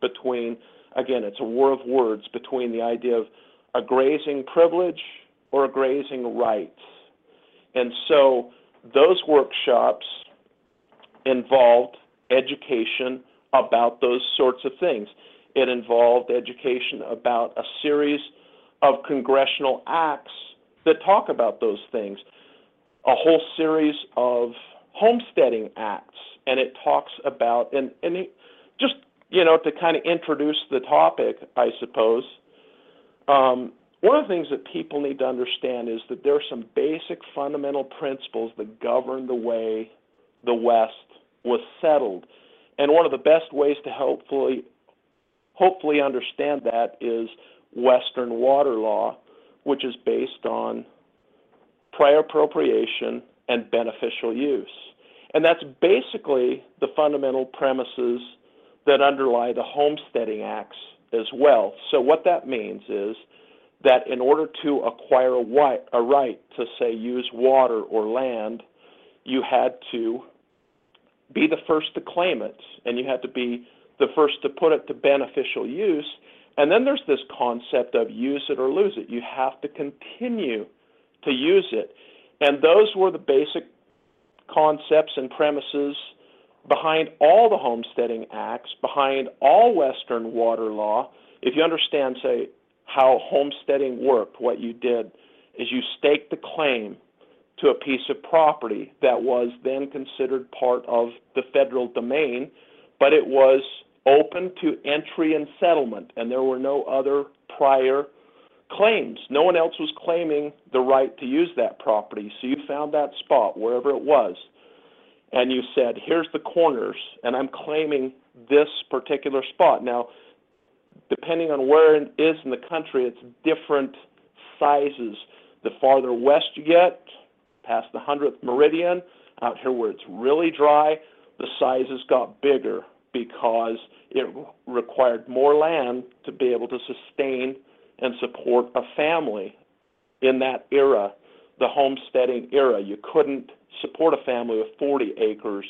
between, again, it's a war of words between the idea of a grazing privilege or grazing rights. And so those workshops involved education about those sorts of things. It involved education about a series of congressional acts that talk about those things, a whole series of homesteading acts, and it talks about, and, and it, just, you know, to kind of introduce the topic, I suppose, um, one of the things that people need to understand is that there are some basic fundamental principles that govern the way the West was settled. And one of the best ways to hopefully hopefully understand that is Western water law, which is based on prior appropriation and beneficial use. And that's basically the fundamental premises that underlie the homesteading acts as well. So what that means is that in order to acquire a, a right to say use water or land, you had to be the first to claim it, and you had to be the first to put it to beneficial use. And then there's this concept of use it or lose it. You have to continue to use it. And those were the basic concepts and premises behind all the homesteading acts, behind all Western water law. If you understand, say, how homesteading worked, what you did is you staked the claim to a piece of property that was then considered part of the federal domain, but it was open to entry and settlement, and there were no other prior claims. No one else was claiming the right to use that property. So you found that spot, wherever it was, and you said, Here's the corners, and I'm claiming this particular spot. Now, depending on where it is in the country, it's different sizes. The farther west you get, past the 100th meridian, out here where it's really dry, the sizes got bigger because it required more land to be able to sustain and support a family in that era, the homesteading era. You couldn't support a family with 40 acres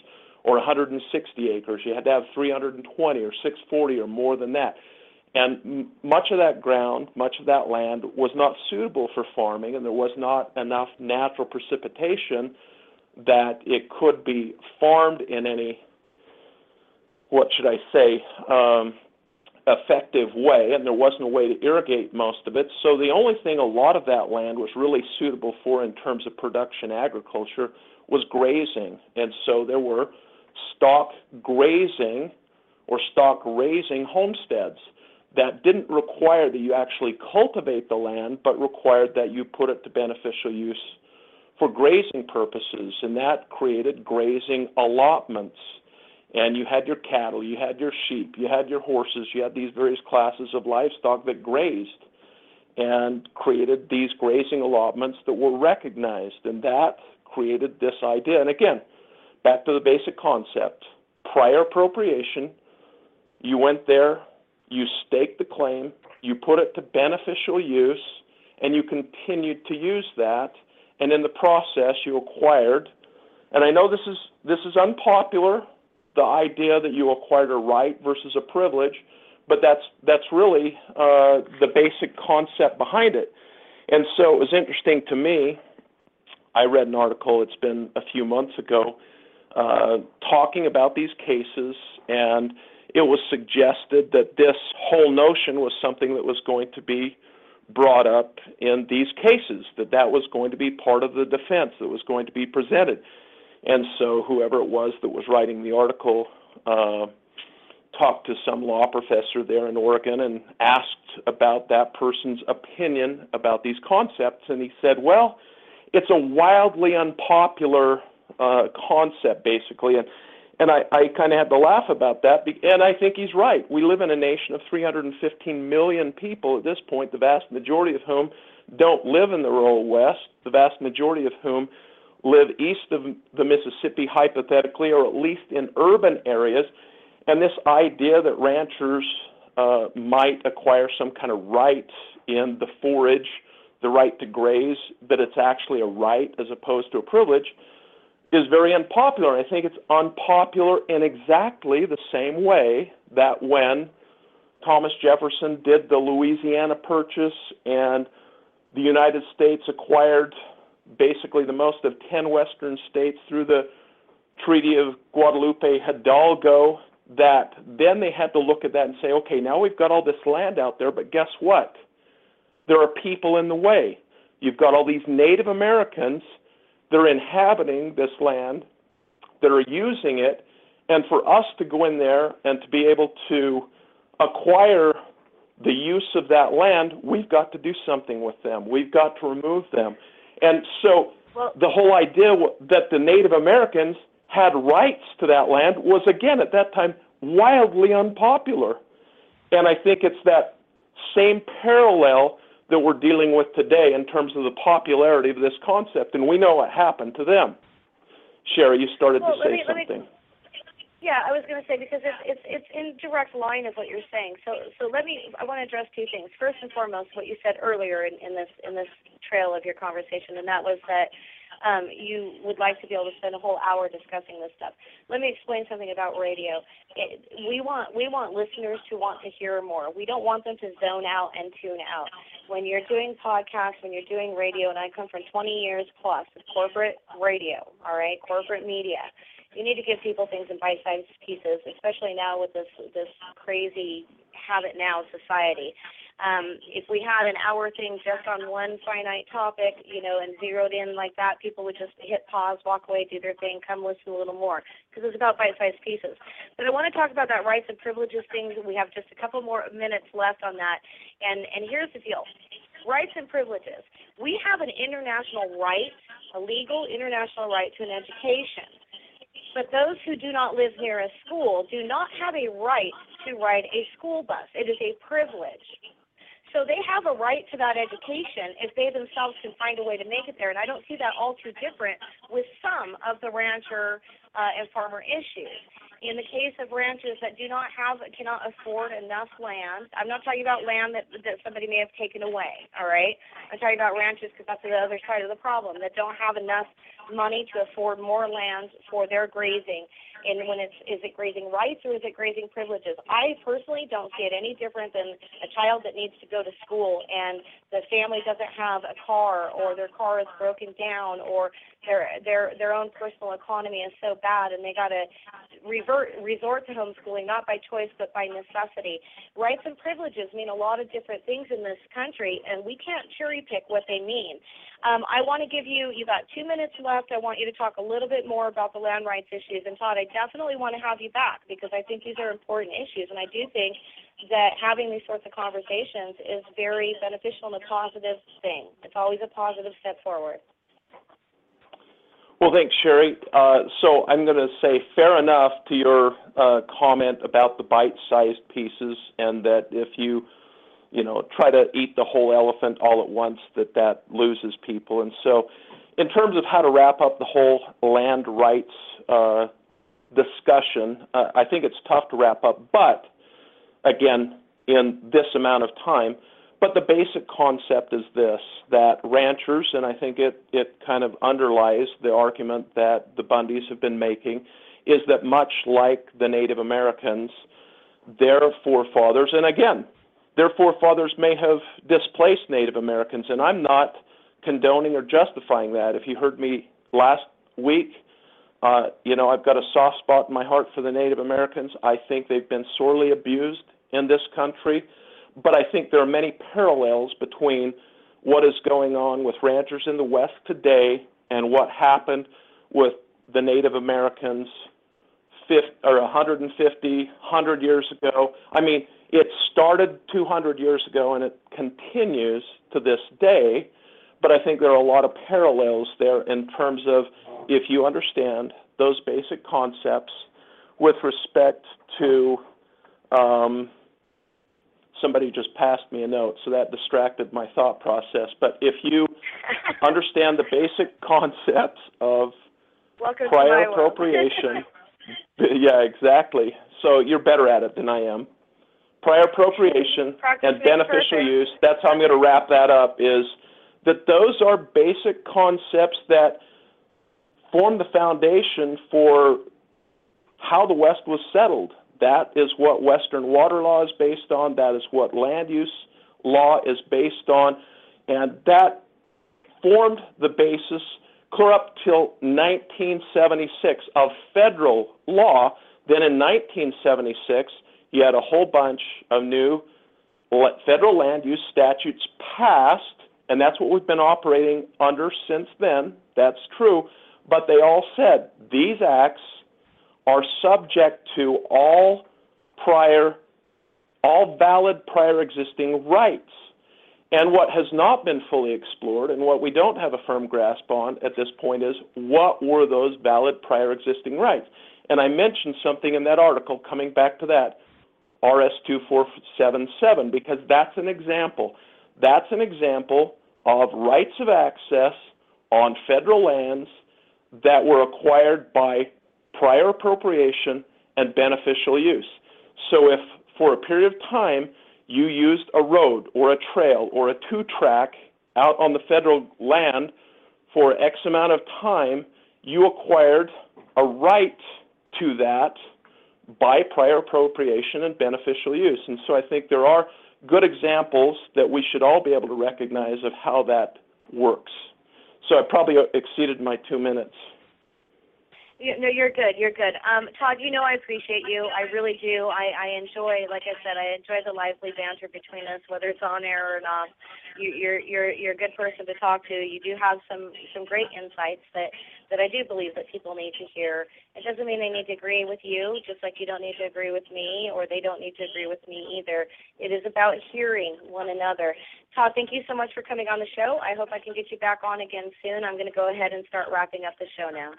or 160 acres. You had to have 320 or 640 or more than that. And much of that ground, much of that land was not suitable for farming, and there was not enough natural precipitation that it could be farmed in any, what should I say, um, effective way, and there wasn't a way to irrigate most of it. So the only thing a lot of that land was really suitable for in terms of production agriculture was grazing. And so there were stock grazing or stock raising homesteads that didn't require that you actually cultivate the land, but required that you put it to beneficial use for grazing purposes, and that created grazing allotments. And you had your cattle, you had your sheep, you had your horses, you had these various classes of livestock that grazed and created these grazing allotments that were recognized, and that created this idea. And again, back to the basic concept prior appropriation, you went there, you staked the claim, you put it to beneficial use, and you continued to use that. And in the process, you acquired, and I know this is this is unpopular, the idea that you acquired a right versus a privilege, but that's that's really uh, the basic concept behind it. And so it was interesting to me. I read an article. It's been a few months ago, uh, talking about these cases and it was suggested that this whole notion was something that was going to be brought up in these cases, that that was going to be part of the defense that was going to be presented. And so whoever it was that was writing the article uh, talked to some law professor there in Oregon and asked about that person's opinion about these concepts. And he said, well, it's a wildly unpopular uh, concept, basically. And and I, I kind of had to laugh about that. And I think he's right. We live in a nation of 315 million people at this point, the vast majority of whom don't live in the rural West, the vast majority of whom live east of the Mississippi, hypothetically, or at least in urban areas. And this idea that ranchers uh, might acquire some kind of right in the forage, the right to graze, that it's actually a right as opposed to a privilege is very unpopular. I think it's unpopular in exactly the same way that when Thomas Jefferson did the Louisiana Purchase and the United States acquired basically the most of 10 western states through the Treaty of Guadalupe Hidalgo, that then they had to look at that and say, okay, now we've got all this land out there, but guess what? There are people in the way. You've got all these Native Americans that are inhabiting this land, that are using it, and for us to go in there and to be able to acquire the use of that land, we've got to do something with them. We've got to remove them. And so the whole idea that the Native Americans had rights to that land was, again, at that time, wildly unpopular. And I think it's that same parallel that we're dealing with today in terms of the popularity of this concept. And we know what happened to them. Cheri, you started Well, to say me- something. Yeah, I was going to say because it's it's it's in direct line of what you're saying. So so let me I want to address two things. First and foremost, what you said earlier in, in this in this trail of your conversation, and that was that um, you would like to be able to spend a whole hour discussing this stuff. Let me explain something about radio. It, we want we want listeners to want to hear more. We don't want them to zone out and tune out. When you're doing podcasts, when you're doing radio, and I come from 20 years plus of corporate radio, all right, corporate media you need to give people things in bite-sized pieces, especially now with this this crazy have it now society. Um, if we had an hour thing just on one finite topic, you know, and zeroed in like that, people would just hit pause, walk away, do their thing, come listen a little more, because it's about bite-sized pieces. But I want to talk about that rights and privileges thing. We have just a couple more minutes left on that, and and here's the deal: rights and privileges. We have an international right, a legal international right to an education. But those who do not live near a school do not have a right to ride a school bus. It is a privilege. So they have a right to that education if they themselves can find a way to make it there. And I don't see that all too different with some of the rancher uh, and farmer issues. In the case of ranchers that do not have, cannot afford enough land, I'm not talking about land that that somebody may have taken away. All right, I'm talking about ranchers because that's the other side of the problem that don't have enough money to afford more land for their grazing. And when it's is it grazing rights or is it grazing privileges? I personally don't see it any different than a child that needs to go to school and the family doesn't have a car or their car is broken down or their their their own personal economy is so bad and they got to revert resort to homeschooling not by choice but by necessity. Rights and privileges mean a lot of different things in this country and we can't cherry pick what they mean. Um, I want to give you, you got two minutes left. I want you to talk a little bit more about the land rights issues. And Todd, I definitely want to have you back because I think these are important issues. And I do think that having these sorts of conversations is very beneficial and a positive thing. It's always a positive step forward. Well, thanks, Cheri. Uh, so I'm going to say fair enough to your uh, comment about the bite-sized pieces, and that if you, you know, try to eat the whole elephant all at once, that that loses people. And so, in terms of how to wrap up the whole land rights uh, discussion, uh, I think it's tough to wrap up. But again, in this amount of time, but the basic concept is this that ranchers, and I think it, it kind of underlies the argument that the Bundys have been making, is that much like the Native Americans, their forefathers, and again, their forefathers may have displaced Native Americans, and I'm not condoning or justifying that. If you heard me last week, uh, you know, I've got a soft spot in my heart for the Native Americans. I think they've been sorely abused in this country but I think there are many parallels between what is going on with ranchers in the West today and what happened with the Native Americans 50, or 150, 100 years ago. I mean, it started 200 years ago and it continues to this day, but I think there are a lot of parallels there in terms of if you understand those basic concepts with respect to um, somebody just passed me a note, so that distracted my thought process. But if you understand the basic concepts of Welcome prior appropriation, yeah, exactly. So you're better at it than I am. Prior appropriation Practice and beneficial perfect. use, that's how I'm going to wrap that up, is that those are basic concepts that formed the foundation for how the West was settled. That is what Western water law is based on. That is what land use law is based on. And that formed the basis clear up till 1976 of federal law. Then in 1976, you had a whole bunch of new federal land use statutes passed, and that's what we've been operating under since then. That's true. But they all said these acts are subject to all prior, all valid prior existing rights. And what has not been fully explored and what we don't have a firm grasp on at this point is what were those valid prior existing rights? And I mentioned something in that article, coming back to that, RS 2477, because that's an example. That's an example of rights of access on federal lands that were acquired by prior appropriation and beneficial use. So if for a period of time you used a road or a trail or a two track out on the federal land for X amount of time, you acquired a right to that by prior appropriation and beneficial use. And so I think there are good examples that we should all be able to recognize of how that works. So I probably exceeded my two minutes. No, you're good. You're good. Um, Todd, you know I appreciate you. I really do. I, I enjoy, like I said, I enjoy the lively banter between us, whether it's on air or not. You, you're you're you're a good person to talk to. You do have some some great insights that that I do believe that people need to hear. It doesn't mean they need to agree with you, just like you don't need to agree with me, or they don't need to agree with me either. It is about hearing one another. Todd, thank you so much for coming on the show. I hope I can get you back on again soon. I'm going to go ahead and start wrapping up the show now.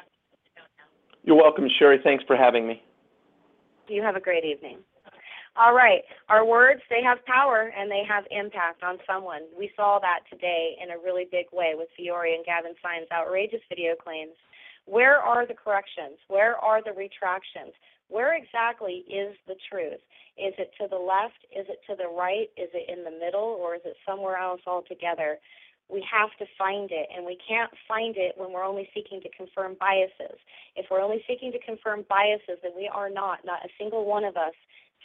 You're welcome, Cheri. Thanks for having me. You have a great evening. All right. Our words, they have power and they have impact on someone. We saw that today in a really big way with Fiore and Gavin Seim's outrageous video claims. Where are the corrections? Where are the retractions? Where exactly is the truth? Is it to the left? Is it to the right? Is it in the middle? Or is it somewhere else altogether? We have to find it, and we can't find it when we're only seeking to confirm biases. If we're only seeking to confirm biases, then we are not, not a single one of us,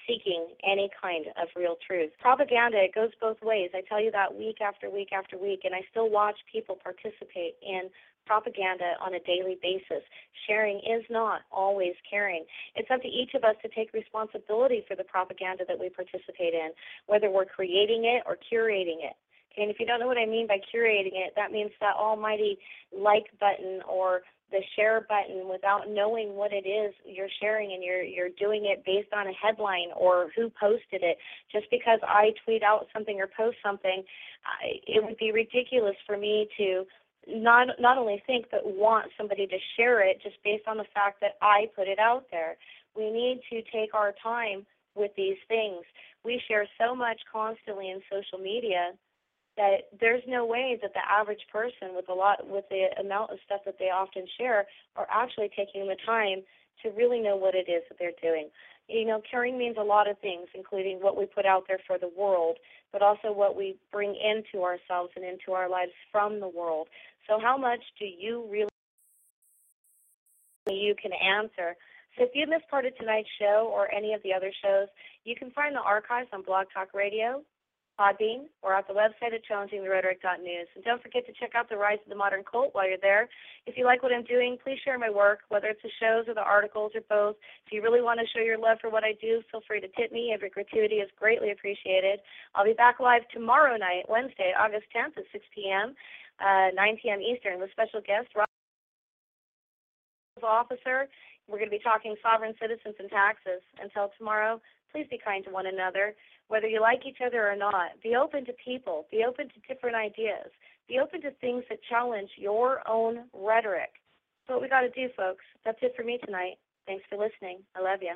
seeking any kind of real truth. Propaganda, it goes both ways. I tell you that week after week after week, and I still watch people participate in propaganda on a daily basis. Sharing is not always caring. It's up to each of us to take responsibility for the propaganda that we participate in, whether we're creating it or curating it. And if you don't know what I mean by curating it, that means that almighty like button or the share button without knowing what it is you're sharing and you're you're doing it based on a headline or who posted it. Just because I tweet out something or post something I, it would be ridiculous for me to not not only think but want somebody to share it just based on the fact that I put it out there. We need to take our time with these things. We share so much constantly in social media that there's no way that the average person with a lot with the amount of stuff that they often share are actually taking the time to really know what it is that they're doing. You know, caring means a lot of things, including what we put out there for the world, but also what we bring into ourselves and into our lives from the world. So how much do you really you can answer so if you missed part of tonight's show or any of the other shows, you can find the archives on Blog Talk Radio, Podbean, or at the website at challengingtherhetoric.news. And don't forget to check out The Rise of the Modern Cult while you're there. If you like what I'm doing, please share my work, whether it's the shows or the articles or both. If you really want to show your love for what I do, feel free to tip me. Every gratuity is greatly appreciated. I'll be back live tomorrow night, Wednesday, August 10th at 6 p.m., uh, 9 p.m. Eastern, with special guest, Rob Officer. We're going to be talking sovereign citizens and taxes. Until tomorrow, please be kind to one another whether you like each other or not. Be open to people. Be open to different ideas. Be open to things that challenge your own rhetoric. That's what we got to do, folks. That's it for me tonight. Thanks for listening. I love you.